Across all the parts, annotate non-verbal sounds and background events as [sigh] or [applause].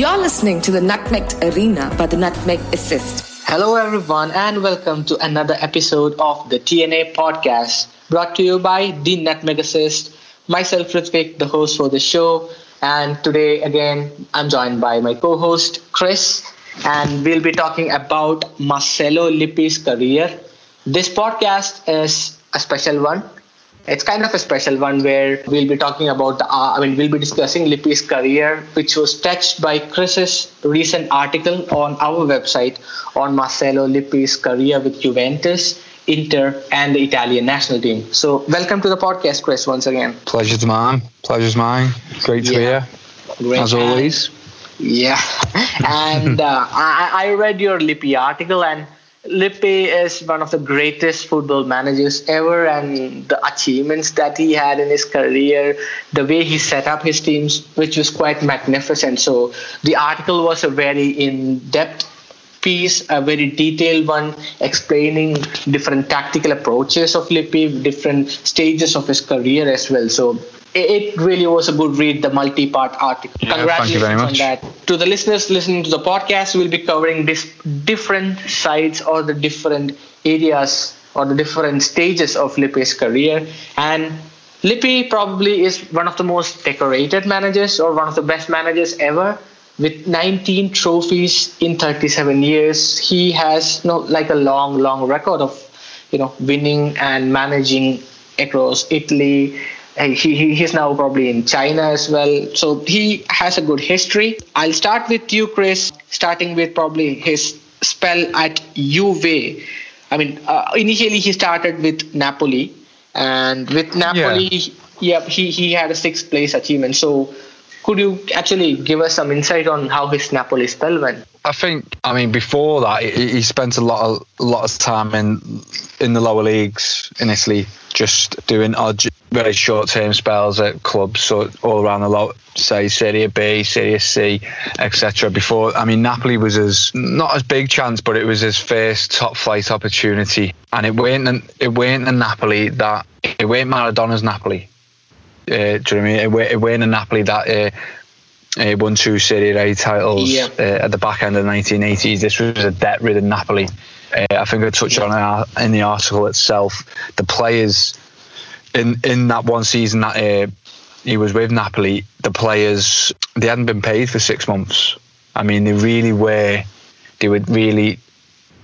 You're listening to the Nutmeg Arena by the Nutmeg Assist. Hello, everyone, and welcome to another episode of the TNA podcast brought to you by the Nutmeg Assist. Myself, Rithwik, the host for the show, and today again I'm joined by my co-host Chris, and we'll be talking about Marcello Lippi's career. This podcast is a special one it's kind of a special one where we'll be talking about the, uh, I mean, we'll be discussing Lippi's career, which was touched by Chris's recent article on our website on Marcello Lippi's career with Juventus, Inter, and the Italian national team. So, welcome to the podcast, Chris, once again. Pleasure's mine. Pleasure's mine. Great to yeah. be here, as always. Yeah, [laughs] and uh, I, I read your Lippi article and Lippi is one of the greatest football managers ever, and the achievements that he had in his career, the way he set up his teams, which was quite magnificent. So, the article was a very in depth piece, a very detailed one, explaining different tactical approaches of Lippi, different stages of his career as well. So, it really was a good read, the multi-part article. Yeah, Congratulations on that. To the listeners listening to the podcast, we'll be covering this different sides or the different areas or the different stages of Lippi's career. And Lippi probably is one of the most decorated managers or one of the best managers ever. With 19 trophies in 37 years, he has you know, like a long, long record of you know winning and managing across Italy, he, he he's now probably in China as well. So he has a good history. I'll start with you, Chris, starting with probably his spell at Juve. I mean, uh, initially he started with Napoli, and with Napoli, yeah. yeah, he, he had a sixth place achievement. So could you actually give us some insight on how his Napoli spell went? I think, I mean, before that, he, spent a lot of a lot of time in in the lower leagues in Italy, just doing odd, very short term spells at clubs so all around the lot, say Serie B, Serie C, etc. Before, I mean, Napoli was his not as big chance, but it was his first top flight opportunity, and it weren't it weren't Napoli that it weren't Maradona's Napoli. Uh, do you know what I mean? It, it weren't Napoli that. Uh, uh, won two Serie A titles yeah. uh, at the back end of the 1980s. This was a debt-ridden Napoli. Uh, I think I touched yeah. on it in the article itself. The players in in that one season that uh, he was with Napoli, the players they hadn't been paid for six months. I mean, they really were. They would really.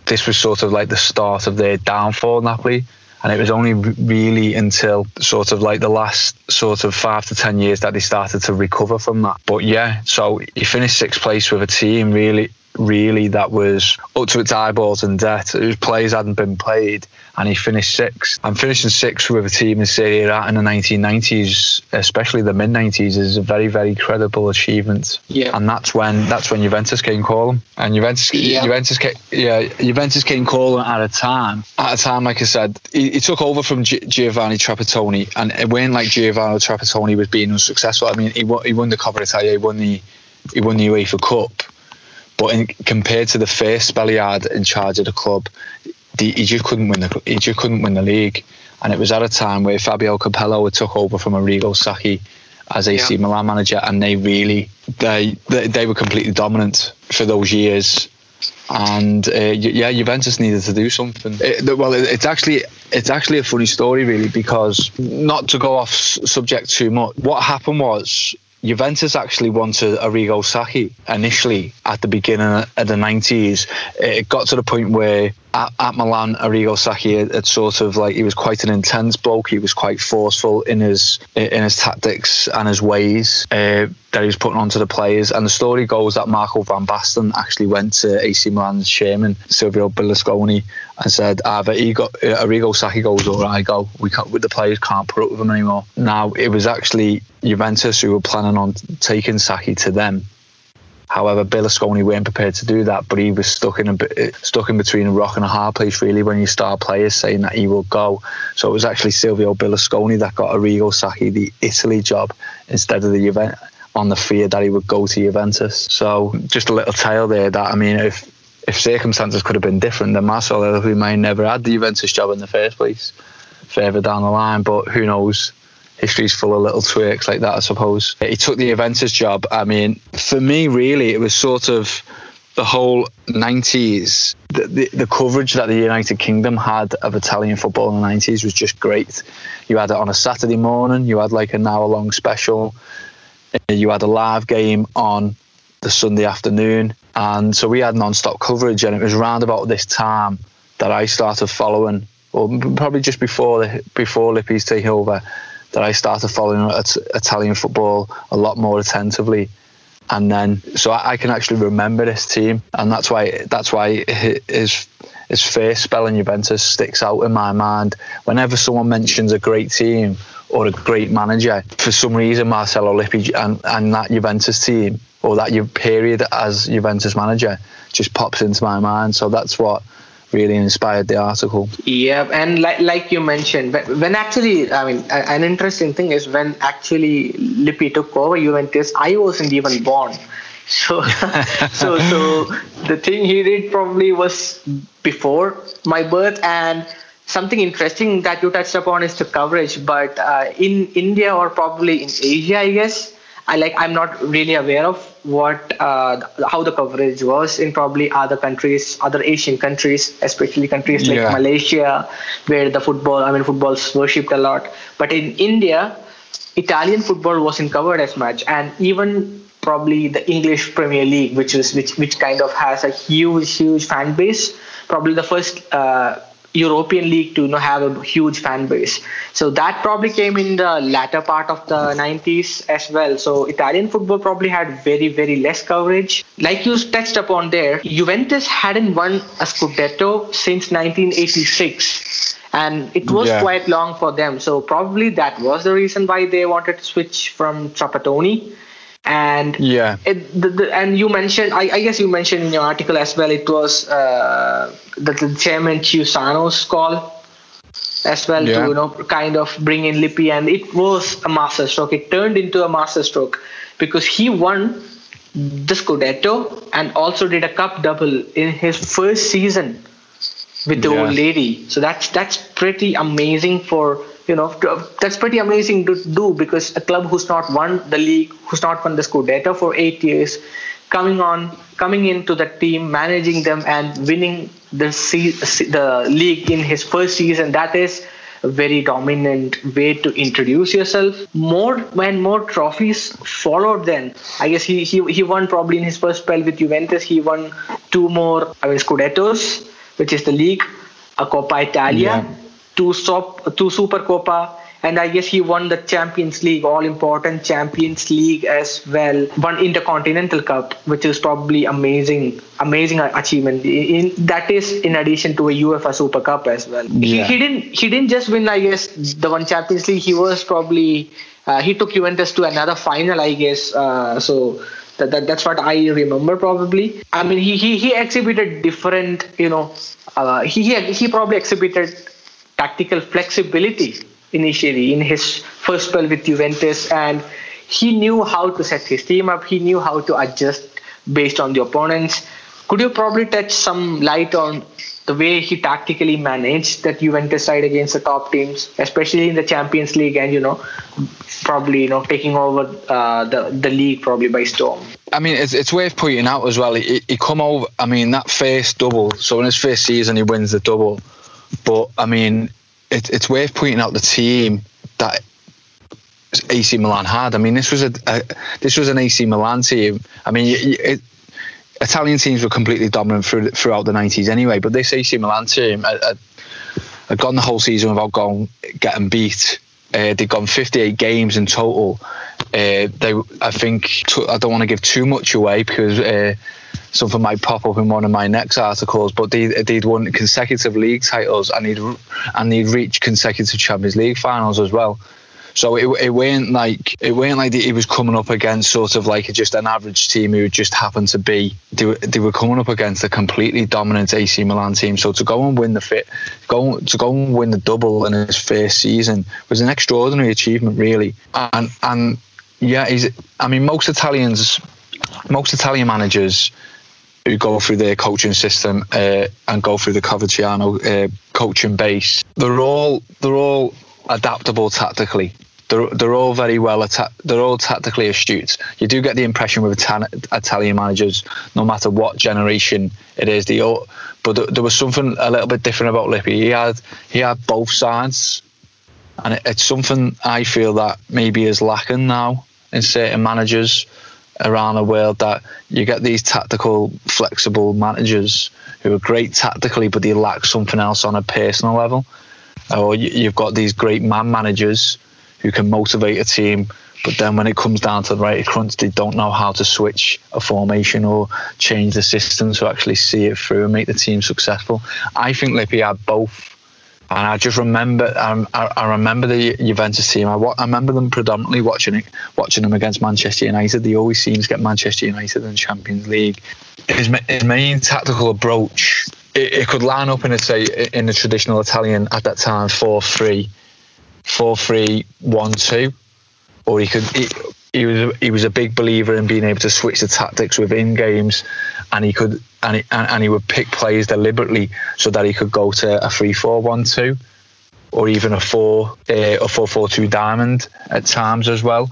This was sort of like the start of their downfall, Napoli and it was only really until sort of like the last sort of five to ten years that they started to recover from that. But yeah, so he finished sixth place with a team really really that was up to its eyeballs in debt. His plays hadn't been played, and he finished sixth. And finishing sixth with a team in Serie A in the 1990s, especially the mid 90s, is a very, very credible achievement. Yeah. And that's when that's when Juventus came calling, and Juventus, yeah. Juventus, came, yeah, Juventus came calling at a time. At a time, like I said, he, he took over from G- Giovanni Trapattoni, and it wasn't like Giovanni Trapattoni was being unsuccessful. I mean, he won, he won the Coppa Italia, he won the he won the UEFA Cup but in, compared to the first spell he had in charge of the club, the, he just couldn't win the he just couldn't win the league. And it was at a time where Fabio Capello took over from Arrigo Sacchi as AC yeah. Milan manager, and they really they, they, they were completely dominant for those years. And uh, yeah, Juventus needed to do something. It, well, it, it's actually it's actually a funny story, really, because not to go off subject too much. What happened was Juventus actually wanted Arrigo Sacchi initially at the beginning of the 90s. It got to the point where at, at Milan, Arrigo Sacchi had, sort of like he was quite an intense bloke. He was quite forceful in his in his tactics and his ways uh, that he was putting onto the players. And the story goes that Marco van Basten actually went to AC Milan's chairman Silvio Berlusconi and said either he got uh, Arrigo Sacchi goes or I go. We can't with the players can't put up with him anymore. Now it was actually Juventus who were planning on taking Sacchi to them However, Berlusconi weren't prepared to do that, but he was stuck in a stuck in between a rock and a hard place really when you start players saying that he will go. So it was actually Silvio Berlusconi that got Arrigo Sacchi the Italy job instead of the Juventus on the fear that he would go to Juventus. So just a little tale there that I mean if if circumstances could have been different, then Marcello, who may never had the Juventus job in the first place, further down the line, but who knows? History's full of little twerks like that, I suppose. He took the Juventus job. I mean, for me, really, it was sort of the whole 90s, the, the, the, coverage that the United Kingdom had of Italian football in the 90s was just great. You had it on a Saturday morning, you had like an hour long special, you had a live game on the Sunday afternoon. And so we had non stop coverage, and it was around about this time that I started following, or probably just before the, before Lippi's takeover, that I started following Italian football a lot more attentively and then so I, I, can actually remember this team, and that's why that's why his his face spelling Juventus sticks out in my mind. Whenever someone mentions a great team or a great manager, for some reason Marcello Lippi and, and that Juventus team or that period as Juventus manager just pops into my mind. So that's what really inspired the article. Yeah, and like like you mentioned, when actually, I mean, an interesting thing is when actually Lippi took over Juventus, I wasn't even born. So, [laughs] so, so the thing he did probably was before my birth, and something interesting that you touched upon is the coverage. But uh, in India or probably in Asia, I guess I like I'm not really aware of what uh, how the coverage was in probably other countries, other Asian countries, especially countries like yeah. Malaysia, where the football I mean football's worshipped a lot. But in India, Italian football wasn't covered as much, and even probably the English Premier League, which is which which kind of has a huge huge fan base. Probably the first uh, European League to you know, have a huge fan base. So that probably came in the latter part of the 90s as well. So Italian football probably had very, very less coverage. Like you touched upon there, Juventus hadn't won a Scudetto since 1986 and it was yeah. quite long for them. So probably that was the reason why they wanted to switch from Trapattoni and yeah it, the, the, and you mentioned I, I, guess you mentioned in your article as well it was uh, the, the chairman Chiusano's call as well yeah. to you know kind of bring in Lippi and it was a masterstroke it turned into a masterstroke because he won the Scudetto and also did a cup double in his first season with the yeah. old lady so that's that's pretty amazing for you know that's pretty amazing to do because a club who's not won the league who's not won the Scudetto for eight years coming on coming into the team managing them and winning the the league in his first season that is a very dominant way to introduce yourself. More when more trophies followed then. I guess he, he he won probably in his first spell with juventus. He won two more i mean scudettos which is the league a coppa italia. Yeah two stop two Super Copa, and I guess he won the Champions League, all important Champions League as well. Won Intercontinental Cup, which is probably amazing, amazing achievement. In, that is in addition to a UEFA Super Cup as well. Yeah. He, he didn't he didn't just win, I guess, the one Champions League. He was probably uh, he took Juventus to another final, I guess. Uh, so. That, that, that's what I remember probably. I mean, he, he, he exhibited different, you know, uh, he, he he probably exhibited tactical flexibility initially in his first spell with Juventus, and he knew how to set his team up. He knew how to adjust based on the opponents. Could you probably touch some light on the way he tactically managed that Juventus side against the top teams, especially in the Champions League, and you know, probably you know taking over uh, the the league probably by storm. I mean, it's, it's worth pointing out as well. He, he come over. I mean, that first double. So in his first season, he wins the double. But I mean, it, it's worth pointing out the team that AC Milan had. I mean, this was a, a this was an AC Milan team. I mean, it, it, Italian teams were completely dominant through, throughout the nineties anyway. But this AC Milan team had, had, gone the whole season without going getting beat. Uh, they'd gone 58 games in total. Uh, they, I think, I don't want to give too much away because uh, something might pop up in one of my next articles. But they, they'd won consecutive league titles and they'd and they'd reached consecutive Champions League finals as well. So it, it weren't like it weren't like he was coming up against sort of like just an average team who just happened to be they were, they were coming up against a completely dominant AC Milan team. So to go and win the fit, go to go and win the double in his first season was an extraordinary achievement, really. And and yeah, he's. I mean, most Italians, most Italian managers who go through their coaching system uh, and go through the Coverciano uh, coaching base, they're all they're all adaptable tactically. They're, they're all very well atta- they're all tactically astute. You do get the impression with Italian managers, no matter what generation it is, they all, but there was something a little bit different about Lippi. He had he had both sides, and it, it's something I feel that maybe is lacking now in certain managers around the world. That you get these tactical, flexible managers who are great tactically, but they lack something else on a personal level. Or you've got these great man managers who can motivate a team, but then when it comes down to the right crunch, they don't know how to switch a formation or change the system to actually see it through and make the team successful. I think Lippi had both. And I just remember, um, I, I, remember the Juventus team. I, I, remember them predominantly watching it, watching them against Manchester United. They always seem to get Manchester United in Champions League. His, his main tactical approach, it, it could line up in a say in the traditional Italian at that time four three four three one two, or he could. He, he was he was a big believer in being able to switch the tactics within games, and he could and he, and he would pick players deliberately so that he could go to a three four one two, or even a four uh, a four four two diamond at times as well,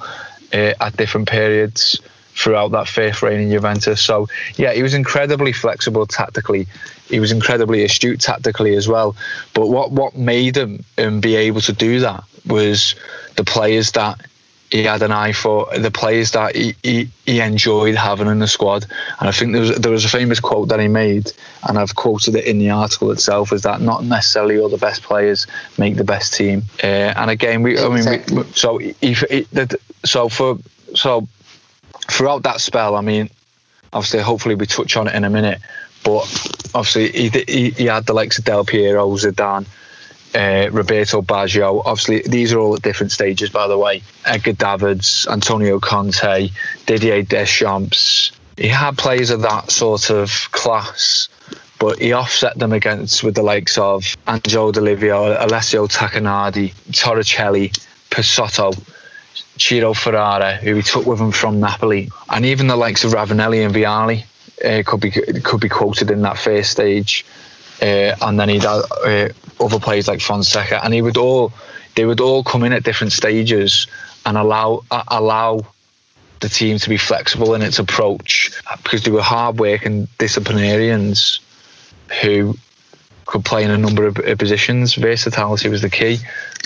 uh, at different periods throughout that fifth reign in Juventus. So yeah, he was incredibly flexible tactically. He was incredibly astute tactically as well. But what what made him um, be able to do that was the players that he had an eye for, the players that he, he, he enjoyed having in the squad. And I think there was there was a famous quote that he made, and I've quoted it in the article itself, is that not necessarily all the best players make the best team. Uh, and again, we I mean, we, so he, so for so throughout that spell, I mean, obviously, hopefully, we touch on it in a minute. But obviously, he, he, he had the likes of Del Piero, Zidane, uh, Roberto Baggio. Obviously, these are all at different stages, by the way. Edgar Davids, Antonio Conte, Didier Deschamps. He had players of that sort of class, but he offset them against with the likes of Angelo Di Livio, Alessio Tacchinardi, Torricelli, Pessotto Ciro Ferrara, who he took with him from Napoli, and even the likes of Ravanelli and Vialli uh, could be could be quoted in that first stage. Uh, and then he'd have uh, other players like Fonseca, and he would all they would all come in at different stages and allow uh, allow the team to be flexible in its approach because they were hard working disciplinarians who could play in a number of positions. Versatility was the key,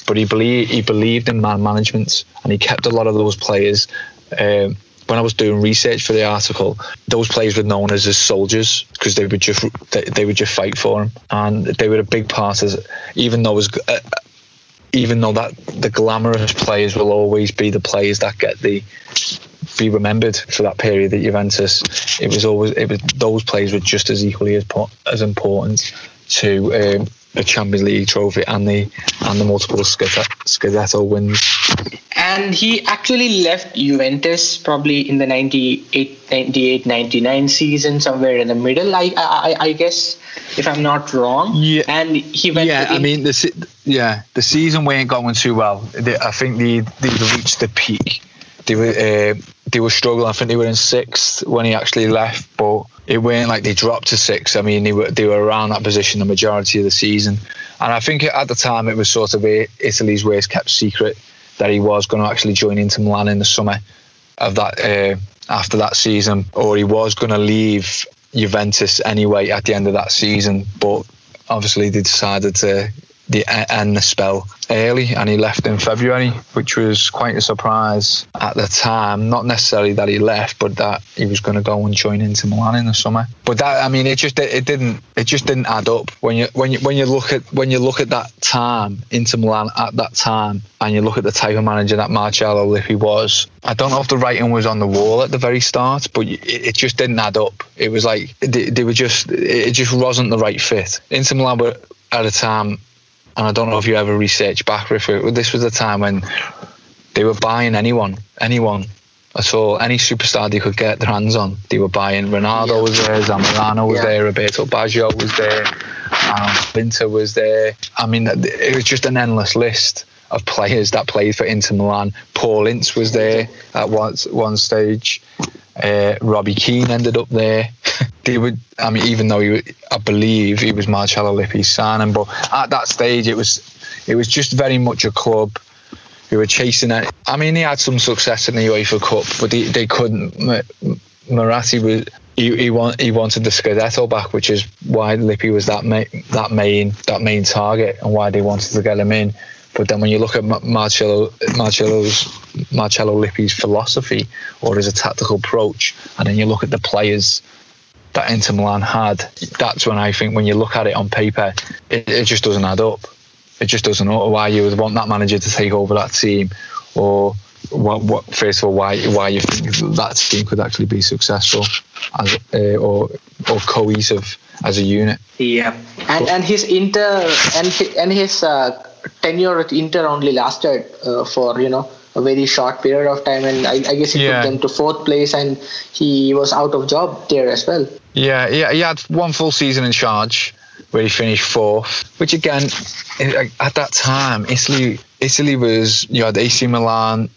but he believed he believed in man management, and he kept a lot of those players. Um, when I was doing research for the article, those players were known as as soldiers because they would just they, they, would just fight for him, and they were a big part of. Even though was, uh, even though that the glamorous players will always be the players that get the be remembered for that period at Juventus. It was always it was those players were just as equally as as important to um, a Champions League trophy and the and the multiple Scudetto wins. And he actually left Juventus probably in the 98, 98 99 season, somewhere in the middle, I, I, I guess, if I'm not wrong. Yeah. And he went. Yeah, I mean, the yeah, the season weren't going too well. I think they they reached the peak. They were uh, they were struggling. I think they were in sixth when he actually left, but it weren't like they dropped to six. I mean, they were they were around that position the majority of the season, and I think at the time it was sort of Italy's worst kept secret that he was going to actually join Inter Milan in the summer of that uh, after that season, or he was going to leave Juventus anyway at the end of that season, but obviously they decided to the end the spell early and he left in February, which was quite a surprise at the time. Not necessarily that he left, but that he was going to go and join Inter Milan in the summer. But that, I mean, it just it didn't it just didn't add up when you when you when you look at when you look at that time Inter Milan at that time and you look at the type of manager that Marcello Lippi was. I don't know if the writing was on the wall at the very start, but it, it just didn't add up. It was like they, they were just it just wasn't the right fit. Inter Milan were at a time and I don't know if you ever researched back with it. This was the time when they were buying anyone, anyone at all, any superstar they could get their hands on. They were buying. Ronaldo yeah. was there, Zamorano was yeah. there, Roberto Baggio was there, um, Winter was there. I mean, it was just an endless list of players that played for Inter Milan. Paul Ince was there at one, one stage. Uh, Robbie Keane ended up there. [laughs] they would, I mean, even though he, I believe he was Marcello Lippi's signing, but at that stage it was, it was just very much a club who were chasing it. I mean, he had some success in the UEFA Cup, but they, they couldn't. Moratti was he he, want, he wanted the Scudetto back, which is why Lippi was that that main that main target and why they wanted to get him in. But then when you look at Marcello Marcello's Marcello Lippi's philosophy or his tactical approach, and then you look at the players that Inter Milan had, that's when I think when you look at it on paper, it, it just doesn't add up. It just doesn't why you would want that manager to take over that team, or what, what first of all why why you think that team could actually be successful as uh, or or cohesive as a unit. Yeah, and and his Inter and his, and his uh, tenure at Inter only lasted uh, for you know a very short period of time, and I, I guess he yeah. took them to fourth place, and he was out of job there as well. Yeah, yeah, he had one full season in charge where he finished fourth, which again, at that time, Italy Italy was you had AC Milan,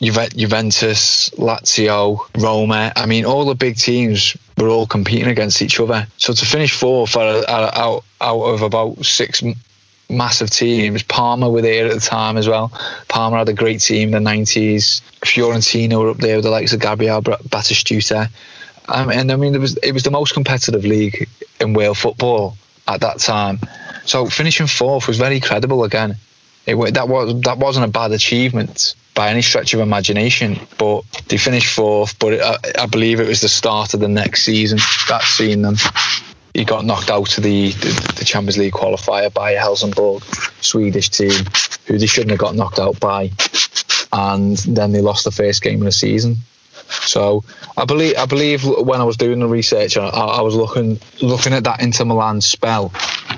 Juventus, Lazio, Roma. I mean, all the big teams were all competing against each other. So to finish fourth out, out, out of about six massive teams. Parma were there at the time as well. Parma had a great team in the 90s. Fiorentina were up there with the likes of Gabriele Batistuta. Um, and I mean, it was it was the most competitive league in world football at that time. So finishing fourth was very credible again. It, that was that wasn't a bad achievement by any stretch of imagination. But they finished fourth. But I, I believe it was the start of the next season that seen them he got knocked out of the, the, the Champions League qualifier by a Helsingborg Swedish team, who they shouldn't have got knocked out by, and then they lost the first game of the season. So I believe I believe when I was doing the research, I, I was looking looking at that Inter Milan spell.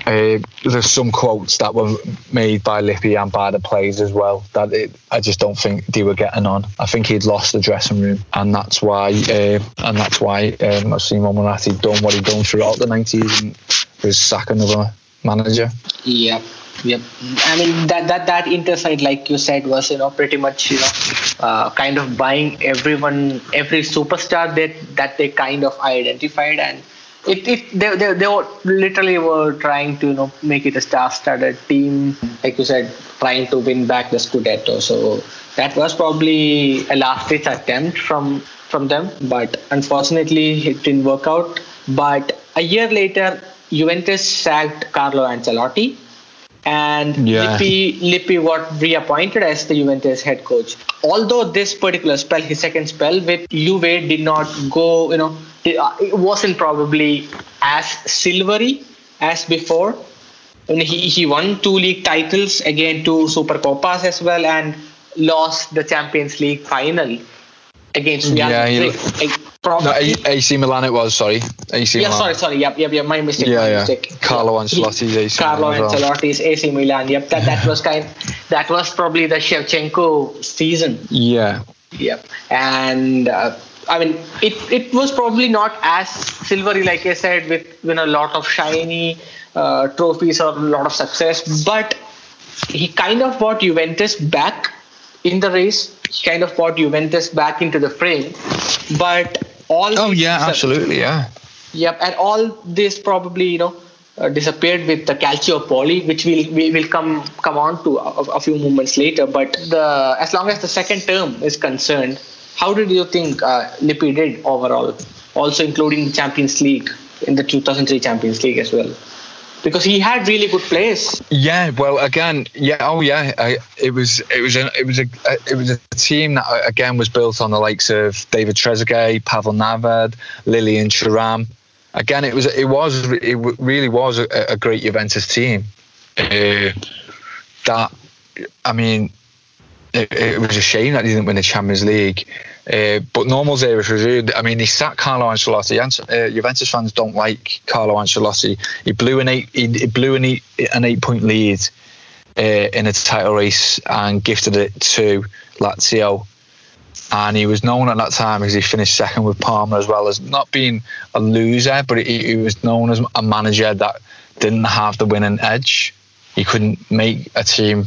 Uh, there's some quotes that were made by Lippi and by the players as well that it, I just don't think they were getting on. I think he'd lost the dressing room, and that's why uh, and that's why um, Massimo Moratti done what he done throughout the 90s and was sacking another manager. Yeah. Yep. I mean that that that Inter side, like you said, was you know pretty much you know uh, kind of buying everyone, every superstar that that they kind of identified, and it, it they, they they were literally were trying to you know make it a star-studded team, like you said, trying to win back the Scudetto. So that was probably a last-ditch attempt from from them, but unfortunately it didn't work out. But a year later, Juventus sacked Carlo Ancelotti and yeah. Lippi, Lippi got reappointed as the Juventus head coach. Although this particular spell, his second spell with Juve, did not go, you know, it uh, wasn't probably as silvery as before. And he, he won two league titles, again two Super Copas as well, and lost the Champions League final against Real yeah, Madrid. No, AC Milan it was, sorry. AC yeah, Milan. sorry, sorry. Yep, yep, yep. My mistake. Yeah, my yeah. mistake. Carlo Ancelotti's AC Carlo Milan. Carlo Ancelotti's AC Milan. Yep, that, that was kind that was probably the Shevchenko season. Yeah. Yep. And uh, I mean, it, it was probably not as silvery, like I said, with you know, a lot of shiny uh, trophies or a lot of success, but he kind of brought Juventus back in the race. He kind of brought Juventus back into the frame, but all oh yeah absolutely yeah yep and all this probably you know uh, disappeared with the Calciopoli, which we'll, we will come come on to a, a, few moments later. But the as long as the second term is concerned, how did you think uh, Lippi did overall? Also including the Champions League in the 2003 Champions League as well because he had really good players. Yeah, well, again, yeah, oh yeah, I, it was it was a, it was a it was a team that again was built on the likes of David Trezeguet, Pavel Nedved, Lilian Thuram. Again, it was it was it really was a, a great Juventus team. Uh, that I mean, it, it, was a shame that he didn't win the Champions League. Uh, but normal's there was reviewed. I mean, he sacked Carlo Ancelotti. Uh, Juventus fans don't like Carlo Ancelotti. He blew an eight. He, he blew an eight, an eight point lead uh, in a title race and gifted it to Lazio. And he was known at that time because he finished second with Parma as well as not being a loser, but he, he was known as a manager that didn't have the winning edge. He couldn't make a team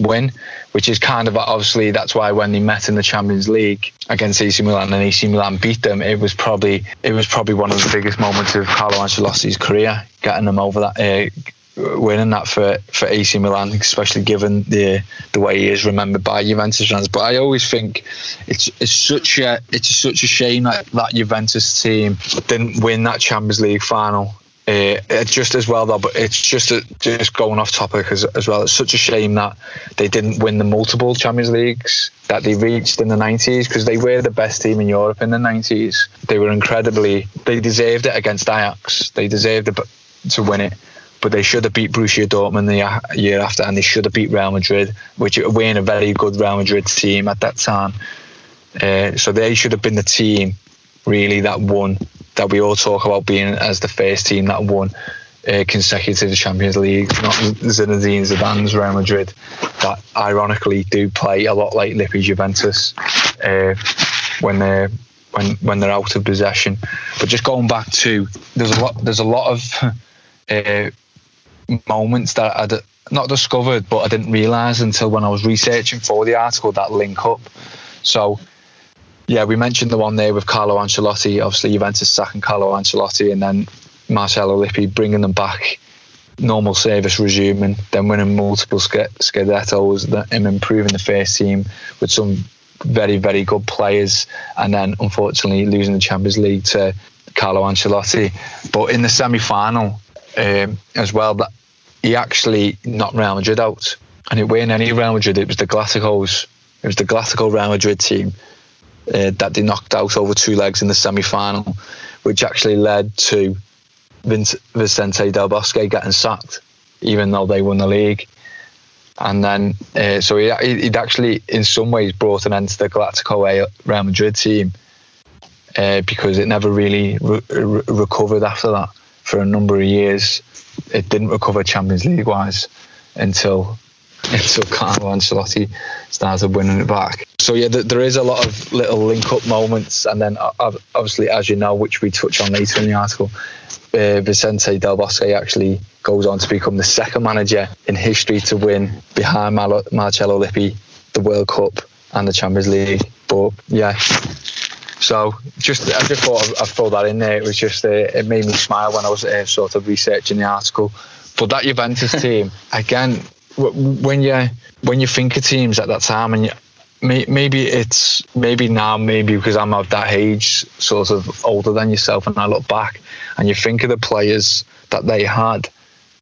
win, which is kind of obviously that's why when they met in the Champions League against AC Milan and AC Milan beat them, it was probably it was probably one of the biggest moments of Carlo Ancelotti's career, getting them over that, uh, winning that for, for AC Milan, especially given the the way he is remembered by Juventus fans. But I always think it's it's such a it's such a shame that that Juventus team didn't win that Champions League final. Uh, just as well though, but it's just a, just going off topic as, as well. It's such a shame that they didn't win the multiple Champions Leagues that they reached in the 90s because they were the best team in Europe in the 90s. They were incredibly. They deserved it against Ajax. They deserved to win it but they should have beat Borussia Dortmund the year after, and they should have beat Real Madrid, which were a very good Real Madrid team at that time. Uh, so they should have been the team, really, that won, that we all talk about being as the first team that won uh, consecutive Champions League, not Zinedine Zidane's Real Madrid, that ironically do play a lot like Lippi Juventus uh, when they're when when they're out of possession. But just going back to there's a lot there's a lot of [laughs] uh, moments that I'd not discovered, but I didn't realise until when I was researching for the article that link up. So, yeah, we mentioned the one there with Carlo Ancelotti, obviously Juventus sacking Carlo Ancelotti, and then Marcello Lippi bringing them back, normal service resuming, then winning multiple Scudettos, him improving the first team with some very, very good players, and then unfortunately losing the Champions League to Carlo Ancelotti. But in the semi final, um, as well that he actually knocked Real Madrid out. And it wasn't any Real Madrid, it was the Galacticos. It was the Galactico Real Madrid team uh, that they knocked out over two legs in the semi final, which actually led to Vince, Vicente Del Bosque getting sacked, even though they won the league. And then, uh, so he, he'd actually, in some ways, brought an end to the Galactico Real Madrid team uh, because it never really re- re- recovered after that for a number of years. It didn't recover Champions League wise until until Carlo Ancelotti started winning it back. So yeah, there is a lot of little link-up moments, and then obviously, as you know, which we touch on later in the article, uh, Vicente Del Bosque actually goes on to become the second manager in history to win behind Mar- Marcello Lippi the World Cup and the Champions League. But yeah, so just I just thought I'd, I'd throw that in there. It was just uh, it made me smile when I was uh, sort of researching the article. But that Juventus [laughs] team again, when you when you think of teams at that time and you, maybe it's maybe now maybe because I'm of that age, sort of older than yourself, and I look back and you think of the players that they had.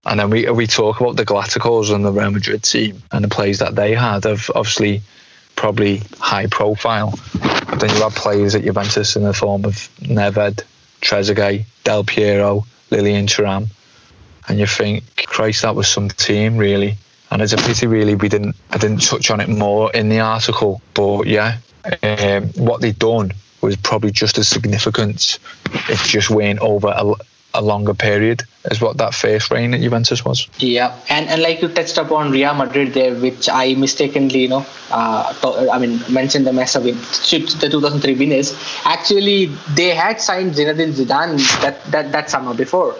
And then we we talk about the Galacticos and the Real Madrid team and the players that they had of obviously probably high profile. But then you have players at Juventus in the form of Nedved, Trezeguet, Del Piero, Lilian Thuram, and you think, Christ, that was some team really. And it's a pity, really, we didn't I didn't touch on it more in the article. But yeah, um, what they'd done was probably just as significant. It just went over a, longer period is what that first reign at Juventus was. Yeah, and and like you touched upon Real Madrid there, which I mistakenly, you know, uh, I mean, mentioned them as a win, the 2003 winners. Actually, they had signed Zinedine Zidane that that, that summer before,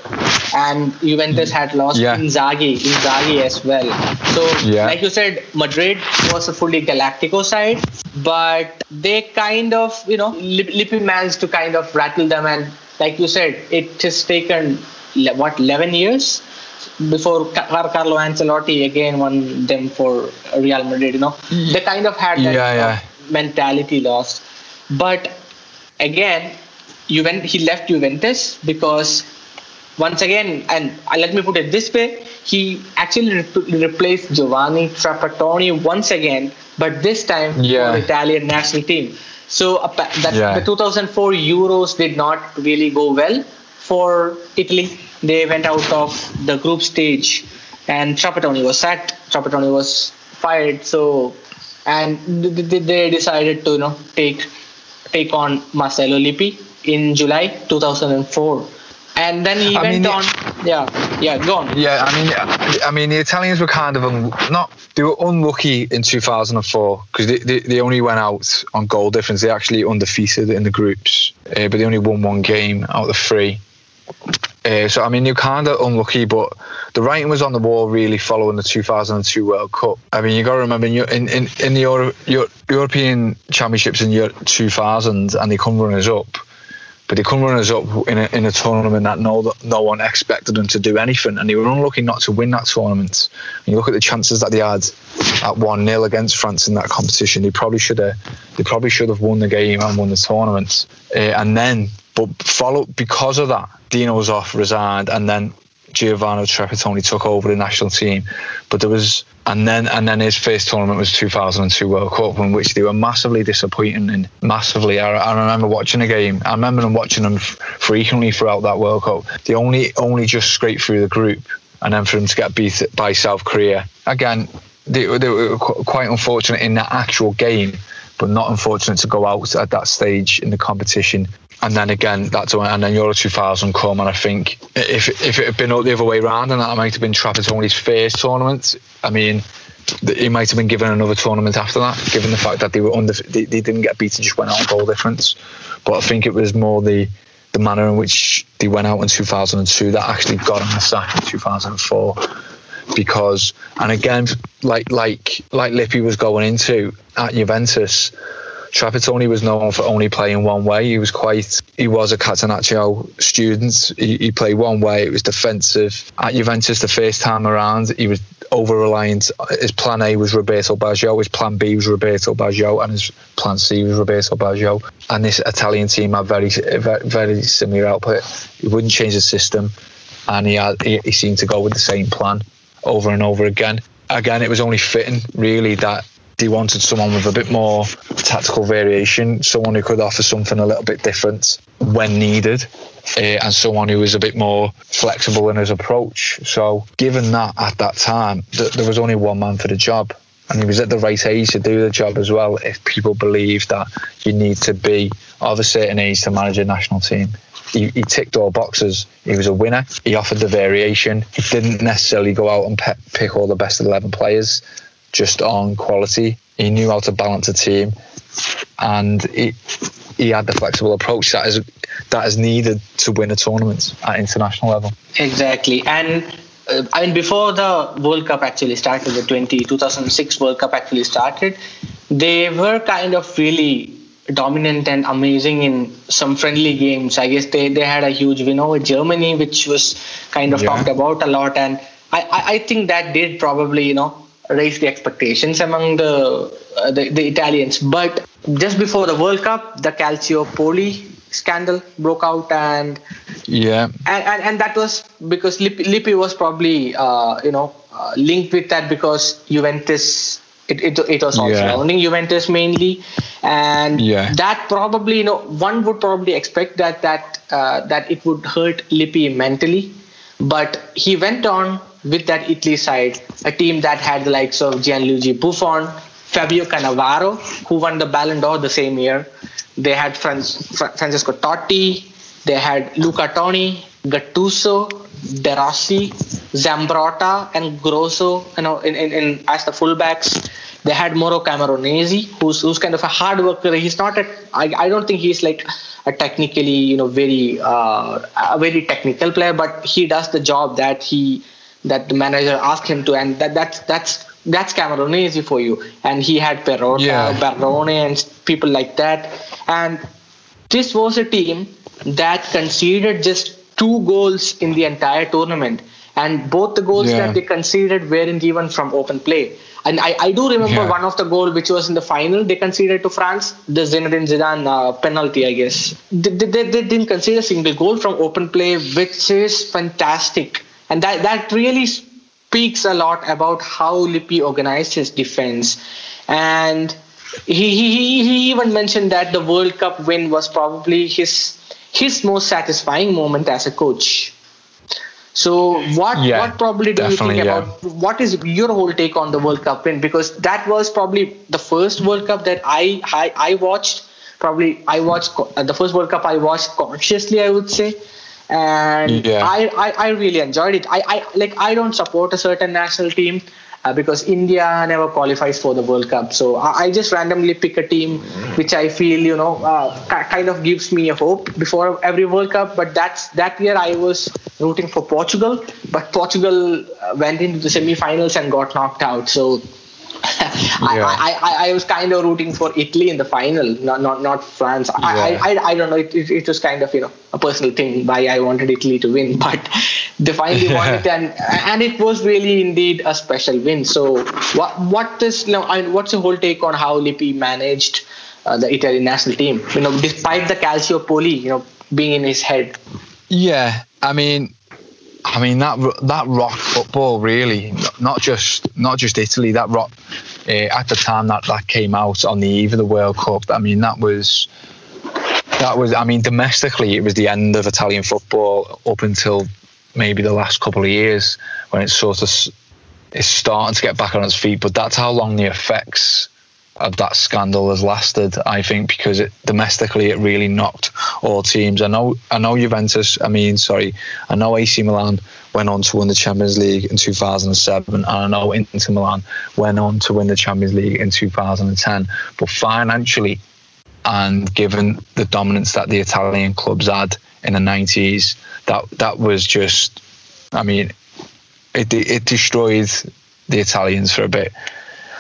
and Juventus had lost yeah. Inzaghi, Inzaghi as well. So, yeah. like you said, Madrid was a fully Galactico side, but they kind of, you know, Lippi managed to kind of rattle them and like you said, it has taken what 11 years before Carlo Ancelotti again won them for Real Madrid. You know, mm. they kind of had that yeah, yeah. mentality lost. But again, Juventus, he left Juventus because once again, and let me put it this way, he actually re- replaced Giovanni Trapattoni once again, but this time yeah. for Italian national team. So uh, that, yeah. the 2004 Euros did not really go well for Italy. They went out of the group stage, and Trapattoni was sacked. Trapattoni was fired. So, and they decided to you know take take on Marcello Lippi in July 2004 and then he I went mean, on. Yeah, yeah, go on. Yeah, I mean, I mean, the Italians were kind of un, not they were unlucky in 2004 because they, they, they, only went out on goal difference. They actually undefeated in the groups, uh, but they only won one game out of three. Uh, so I mean, you're kind of unlucky, but the writing was on the wall really following the 2002 World Cup. I mean, you got to remember in in in, in the Euro, European Championships in year 2000, and they come runners up but they come runners up in a, in a tournament that no no one expected them to do anything, and they were unlucky not to win that tournament. And you look at the chances that they had at one 0 against France in that competition, they probably should have they probably should have won the game and won the tournament. Uh, and then, but follow because of that, Dino Zoff, resigned, and then Giovanni Trapattoni took over the national team. But there was, and then and then his first tournament was 2002 World Cup, in which they were massively disappointing and massively. I, I remember watching a game. I remember them watching them frequently throughout that World Cup. They only only just scraped through the group, and then for them to get beat by South Korea again. They, they were quite unfortunate in that actual game, but not unfortunate to go out at that stage in the competition and then again that's when and then Euro 2000 come and I think if if it had been the other way around and that might have been Trapattoni's first tournament. I mean he might have been given another tournament after that given the fact that they were under they, they didn't get beaten just went out on goal difference. But I think it was more the the manner in which they went out in 2002 that actually got him the sack in 2004 because and again like like like Lippi was going into at Juventus Trapattoni was known for only playing one way. He was quite, he was a Catenaccio student. He, he played one way. It was defensive. At Juventus, the first time around, he was over reliant. His plan A was Roberto Baggio, his plan B was Roberto Baggio, and his plan C was Roberto Baggio. And this Italian team had very, very, very similar output. He wouldn't change the system, and he had he, he seemed to go with the same plan over and over again. Again, it was only fitting, really, that he wanted someone with a bit more tactical variation, someone who could offer something a little bit different when needed, uh, and someone who was a bit more flexible in his approach. So, given that at that time, th- there was only one man for the job, and he was at the right age to do the job as well. If people believe that you need to be of a certain age to manage a national team. He, he, ticked all boxes. He was a winner. He offered the variation. He didn't necessarily go out and pe- pick all the best 11 players just on quality. He knew how to balance a team, and he he had the flexible approach that is that is needed to win a tournament at international level. Exactly, and uh, I mean before the World Cup actually started, the 20, 2006 World Cup actually started, they were kind of really dominant and amazing in some friendly games. I guess they, they had a huge win over Germany, which was kind of yeah. talked about a lot, and I, I think that did probably you know raise the expectations among the, uh, the, the Italians. But just before the World Cup, the Calciopoli scandal broke out, and yeah, and and, and that was because Lippi, Lippi was probably uh, you know uh, linked with that because Juventus. It, it, it was also yeah. owning Juventus mainly, and yeah. that probably you know one would probably expect that that uh, that it would hurt Lippi mentally, but he went on with that Italy side, a team that had the likes of Gianluigi Buffon, Fabio Cannavaro, who won the Ballon d'Or the same year. They had Francesco Totti, they had Luca Toni, Gattuso, De Rossi, Zambrotta, and Grosso. You know, in, in, in as the fullbacks, they had Mauro Camoranesi, who's who's kind of a hard worker. He's not a. I, I don't think he's like a technically you know very uh, a very technical player, but he does the job that he that the manager asked him to, and that that's that's that's Camoranesi for you. And he had Perrotta, yeah. Barone, and people like that. And this was a team that conceded just two goals in the entire tournament, and both the goals yeah. that they conceded weren't even from open play. And I, I do remember yeah. one of the goal which was in the final they conceded to France, the Zinedine Zidane uh, penalty, I guess. They, they, they didn't concede a single goal from open play, which is fantastic and that that really speaks a lot about how Lippi organized his defense. And he, he, he even mentioned that the World Cup win was probably his his most satisfying moment as a coach. So what yeah, what probably do you think yeah. about what is your whole take on the World Cup win? Because that was probably the first World Cup that I I, I watched. Probably I watched uh, the first World Cup I watched consciously. I would say and yeah. I, I, I really enjoyed it. I, I like I don't support a certain national team uh, because India never qualifies for the World Cup. So I, I just randomly pick a team which I feel you know uh, kind of gives me a hope before every World Cup. But that's that year I was rooting for Portugal, but Portugal uh, went into the semi-finals and got knocked out. So [laughs] I, I, I, I was kind of rooting for Italy in the final, not not not France. Yeah. I, I I don't know. It, it, it, was kind of you know a personal thing why I wanted Italy to win, [laughs] but they finally yeah. won it, [laughs] and and it was really indeed a special win. So what what is you know, what's your whole take on how Lippi managed uh, the Italian national team? You know, despite the Calciopoli, you know, being in his head. Yeah, I mean, I mean that that rock football really, not just not just Italy. That rock uh, at the time that that came out on the eve of the World Cup. I mean that was that was. I mean domestically, it was the end of Italian football up until maybe the last couple of years when it's sort of it's starting to get back on its feet. But that's how long the effects that scandal has lasted. I think because it domestically it really knocked all teams. I know I know Juventus. I mean, sorry, I know AC Milan went on to win the Champions League in 2007, and I know Inter Milan went on to win the Champions League in 2010. But financially, and given the dominance that the Italian clubs had in the 90s, that that was just, I mean, it it destroyed the Italians for a bit.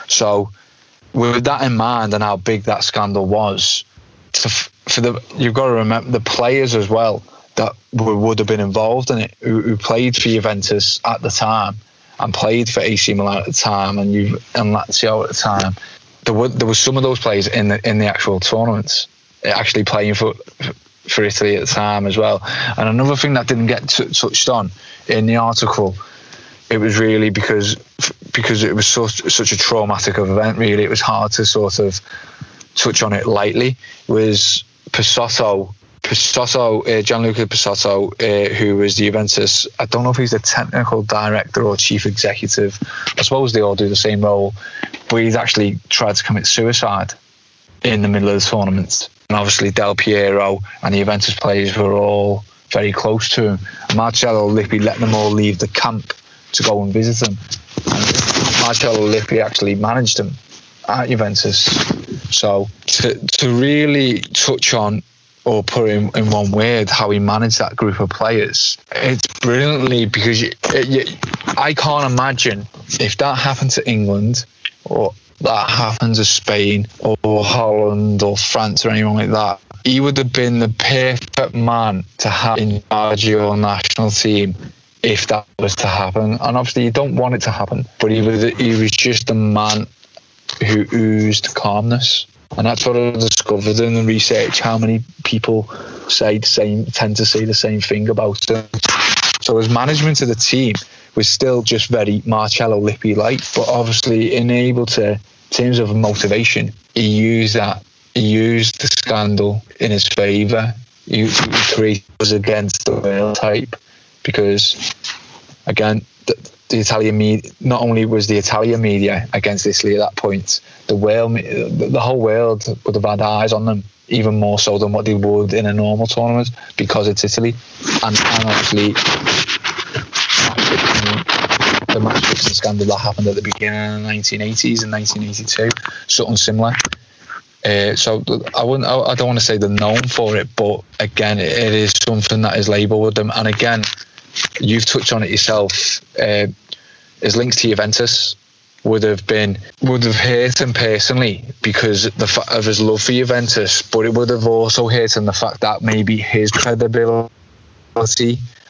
So with that in mind and how big that scandal was, to, for the you've got to remember the players as well that would have been involved in it, who, who, played for Juventus at the time and played for AC Milan at the time and you and Lazio at the time. There were there was some of those players in the in the actual tournaments eh, actually playing for for Italy at the time as well. And another thing that didn't get t- touched on in the article it was really because because it was such such a traumatic event. Really, it was hard to sort of touch on it lightly. Was Pessotto, Pessotto, uh, Gianluca Pessotto, uh, who was the Juventus. I don't know if he's the technical director or chief executive. I suppose they all do the same role, but he's actually tried to commit suicide in the middle of the tournament. And obviously, Del Piero and the Juventus players were all very close to him. Marcello Lippi let them all leave the camp to go and visit them. And Marcello Lippi actually managed them at Juventus. So to to really touch on or put in, in one word how he managed that group of players, it's brilliantly because you, you, I can't imagine if that happened to England or that happened to Spain or Holland or France or anyone like that. He would have been the perfect man to have in charge of your national team if that was to happen. And obviously, you don't want it to happen, but he was he was just a man who oozed calmness. And that's what I discovered in the research. How many people say the same, tend to say the same thing about him. So his management of the team was still just very Marcello Lippi like, but obviously enabled to, in terms of motivation, he used that. He used the scandal in his favour. He, he created was against the real type because again the, the Italian media not only was the Italian media against Italy at that point the world the whole world would have had eyes on them even more so than what they would in a normal tournament because it's Italy and, and obviously the match fixing scandal that happened at the beginning of the 1980s and 1982 something similar uh, so I wouldn't. I, don't want to say they're known for it, but again, it, it is something that is labelled with them. And again, you've touched on it yourself. Uh, his links to Juventus would have been would have hurt him personally because the of his love for Juventus, but it would have also hurt him the fact that maybe his credibility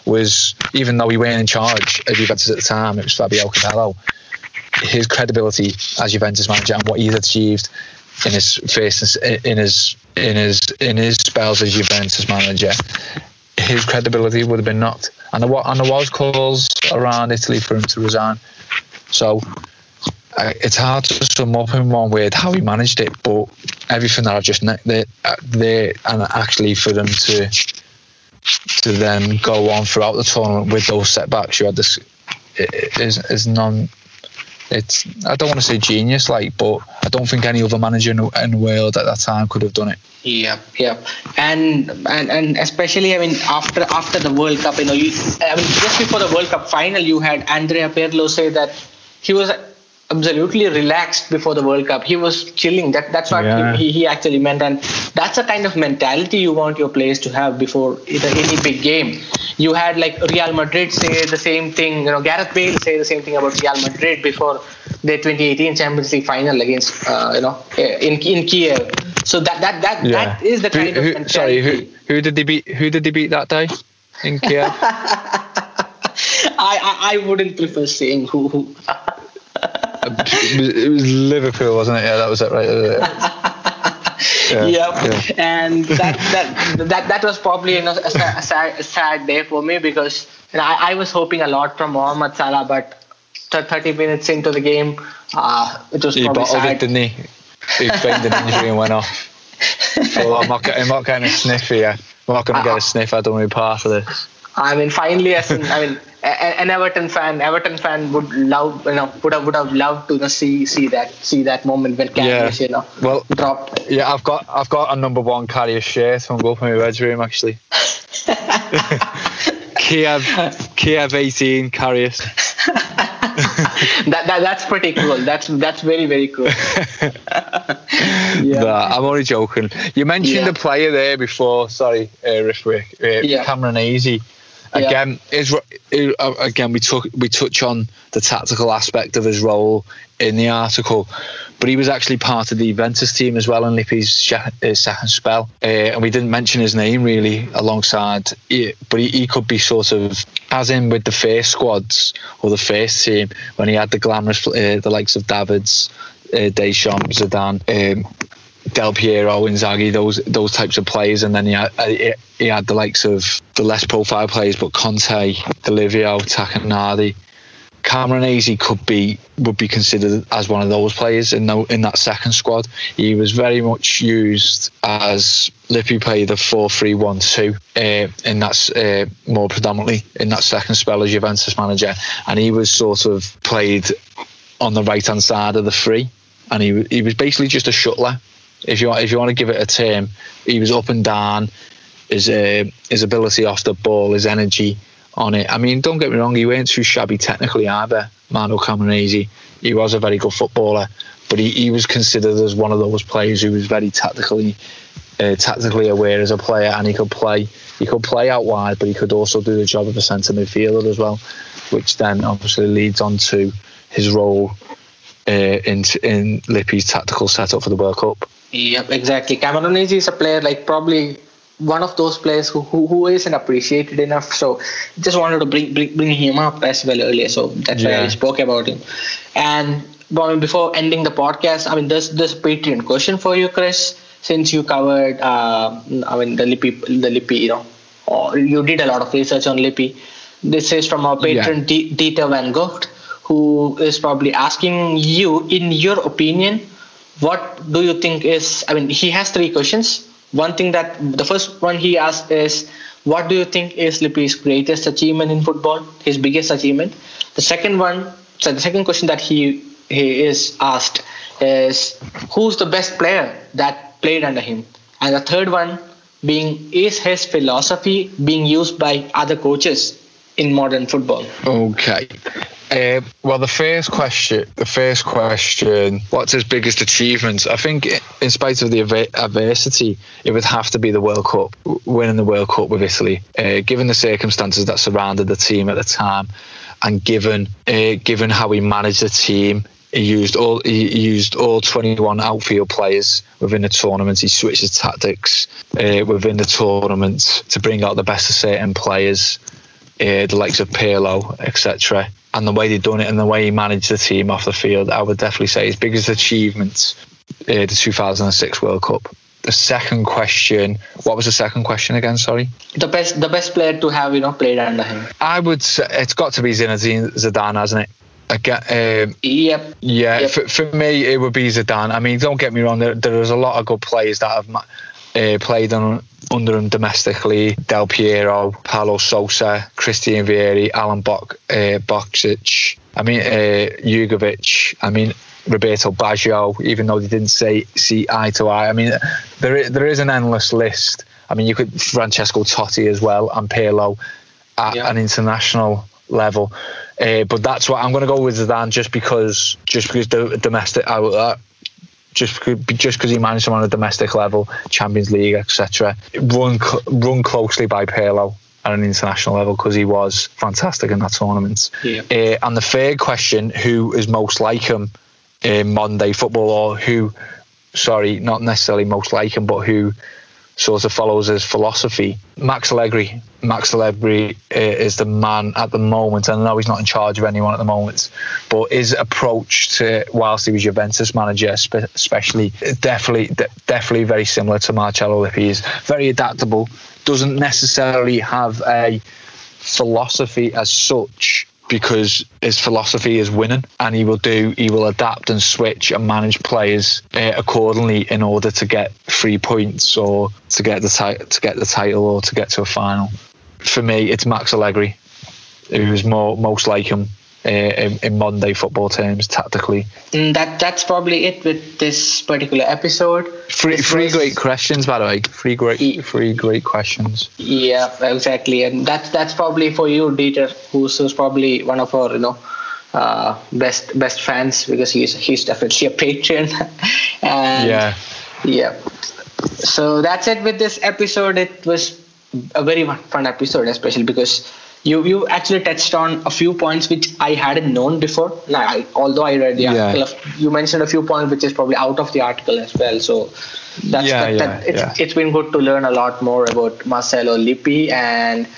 was, even though he weren't in charge of Juventus at the time, it was Fabio Capello. His credibility as Juventus manager and what he's achieved in his first in his in his in his spells as Juventus manager, his credibility would have been knocked. And there, and there was calls around Italy for him to resign. So uh, it's hard to sum up in one word how he managed it, but everything that I've just there, there and actually for them to to then go on throughout the tournament with those setbacks, you had this is is non it's I don't want to say genius like, but I don't think any other manager in the, in the world at that time could have done it. Yeah, yeah, and and and especially I mean after after the World Cup, you know, you I mean just before the World Cup final, you had Andrea Pirlo say that he was absolutely relaxed before the World Cup. He was chilling. That that's what yeah. he, he actually meant, and that's the kind of mentality you want your players to have before any big game. You had like Real Madrid say the same thing. You know, Gareth Bale say the same thing about Real Madrid before their 2018 Champions League final against uh, you know in in Kiev. So that that that yeah. that is the kind who, of sorry who who did they beat who did they beat that day in [laughs] Kiev? I, I, I wouldn't prefer saying who who. it, was, [laughs] it was Liverpool, wasn't it? Yeah, that was it, right? [laughs] yeah, yeah. and [laughs] that, that that that was probably you know, a, a, sad, a sad day for me because you know, I, I was hoping a lot from Mohamed Salah, but 30 minutes into the game, uh, it was he probably bottled sad. it, didn't he? He feigned an injury and went off. [laughs] So I'm not, I'm not getting a sniff here. I'm not going to get a sniff. I don't want to be part of this. I mean, finally, as in, I mean, [laughs] an Everton fan, Everton fan would love, you know, would have would have loved to you know, see see that see that moment when Karius, yeah. you know, well, dropped. Yeah, I've got I've got a number one Karius shirt hung up in my bedroom actually. [laughs] Kiev, Kiev 18 Karius. [laughs] that, that that's pretty cool. That's that's very very cool. yeah. Nah, I'm only joking. You mentioned yeah. the player there before. Sorry, uh, Rithwik, uh, yeah. Camoranesi. Again, is uh, again we took we touch on the tactical aspect of his role in the article, but he was actually part of the Juventus team as well in Lippi's second spell, uh, and we didn't mention his name really alongside. But he, he, could be sort of as in with the first squads or the first team when he had the glamorous uh, the likes of Davids, uh, Deschamps, Zidane. Um, Del Piero, Inzaghi, those those types of players, and then he had, he had the likes of the less profile players, but Conte, Delivio, Tacchinardi, Cameron Easy could be would be considered as one of those players in the, in that second squad. He was very much used as Lippi played the four three one two, uh, and that's uh, more predominantly in that second spell as Juventus manager, and he was sort of played on the right hand side of the three, and he he was basically just a shuttler if you if you want to give it a term, he was up and down. His uh, his ability off the ball, his energy on it. I mean, don't get me wrong, he weren't too shabby technically either. Mauro Camoranesi, he was a very good footballer, but he, he was considered as one of those players who was very tactically uh, tactically aware as a player, and he could play he could play out wide, but he could also do the job of a centre midfielder as well, which then obviously leads on to his role uh, in in Lippi's tactical setup for the World Cup. Yep, exactly. Camoranesi is a player like probably one of those players who, who, who isn't appreciated enough. So just wanted to bring, bring bring him up as well earlier. So that's yeah. why I spoke about him. And before ending the podcast, I mean, there's this Patreon question for you, Chris. Since you covered, uh, I mean, the Lippi, the Lippi, you know, or you did a lot of research on Lippi. This is from our patron yeah. Dieter Van Gogh, who is probably asking you, in your opinion, what do you think is i mean he has three questions. One thing that the first one he asked is what do you think is Lippi's greatest achievement in football his biggest achievement? The second one so the second question that he he is asked is who's the best player that played under him? And the third one being is his philosophy being used by other coaches in modern football okay uh, well, the first question, the first question, what's his biggest achievement? I think, in spite of the adversity, it would have to be the World Cup, winning the World Cup with Italy. Uh, given the circumstances that surrounded the team at the time, and given uh, given how he managed the team, he used all he used all 21 outfield players within the tournament. He switched his tactics uh, within the tournament to bring out the best of certain players, uh, the likes of Pirlo, etc and the way they've done it and the way he managed the team off the field, I would definitely say his biggest achievement, uh, the 2006 World Cup. The second question, what was the second question again? Sorry. The best, the best player to have, you know, played under him. I would say it's got to be Zinedine Zidane, hasn't it? Again, um, yep. Yeah, yep. For, for me, it would be Zidane. I mean, don't get me wrong. There, there's a lot of good players that have uh, played on under him domestically. Del Piero, Paulo Sousa, Christian Vieri, Alan Bok, uh, Boksic, I mean, uh, Jugovic, I mean, Roberto Baggio, even though they didn't say see eye to eye. I mean, there is, there is an endless list. I mean, you could Francesco Totti as well and Pirlo at yeah. an international level. Uh, but that's what I'm going to go with Zidane just because just because the domestic uh, just just because he managed them on a domestic level, Champions League, etc. Run run closely by Pirlo at an international level because he was fantastic in that tournament. Yeah. Uh, and the third question: Who is most like him in modern day football, or who? Sorry, not necessarily most like him, but who sort of follows his philosophy. Max Allegri. Max Allegri uh, is the man at the moment. I know he's not in charge of anyone at the moment, but his approach to whilst he was Juventus manager, especially, definitely, definitely very similar to Marcello Lippi. He's very adaptable. Doesn't necessarily have a philosophy as such because his philosophy is winning and he will do he will adapt and switch and manage players uh, accordingly in order to get three points or to get the ti- to get the title or to get to a final. For me it's Max Allegri who's more most like him uh, in, in, modern day football terms tactically. Mm, that that's probably it with this particular episode. Three, three was, great questions, by the way. Three great, three great questions. Yeah, exactly, and that's that's probably for you, Dieter, who's, who's probably one of our you know uh, best best fans because he's he's definitely a patron. [laughs] and yeah, yeah. So that's it with this episode. It was a very fun episode, especially because you you actually touched on a few points which I hadn't known before. Now, I, although I read the yeah. article, you mentioned a few points which is probably out of the article as well. So that's yeah, that, yeah, it's, yeah. it's been good to learn a lot more about Marcello Lippi, and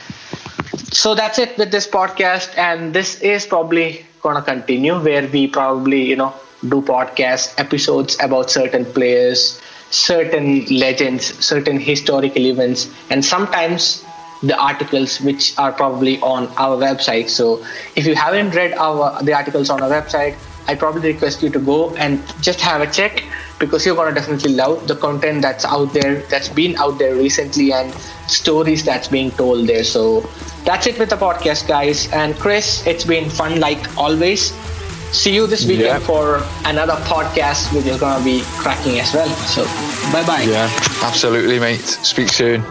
so that's it with this podcast. And this is probably gonna continue where we probably you know do podcast episodes about certain players, certain legends, certain historical events, and sometimes the articles which are probably on our website. So if you haven't read our the articles on our website, I probably request you to go and just have a check because you're gonna definitely love the content that's out there, that's been out there recently, and stories that's being told there. So that's it with the podcast, guys. And Chris, it's been fun like always. See you this weekend yeah. for another podcast which is gonna be cracking as well. So bye bye. Yeah, absolutely, mate. Speak soon.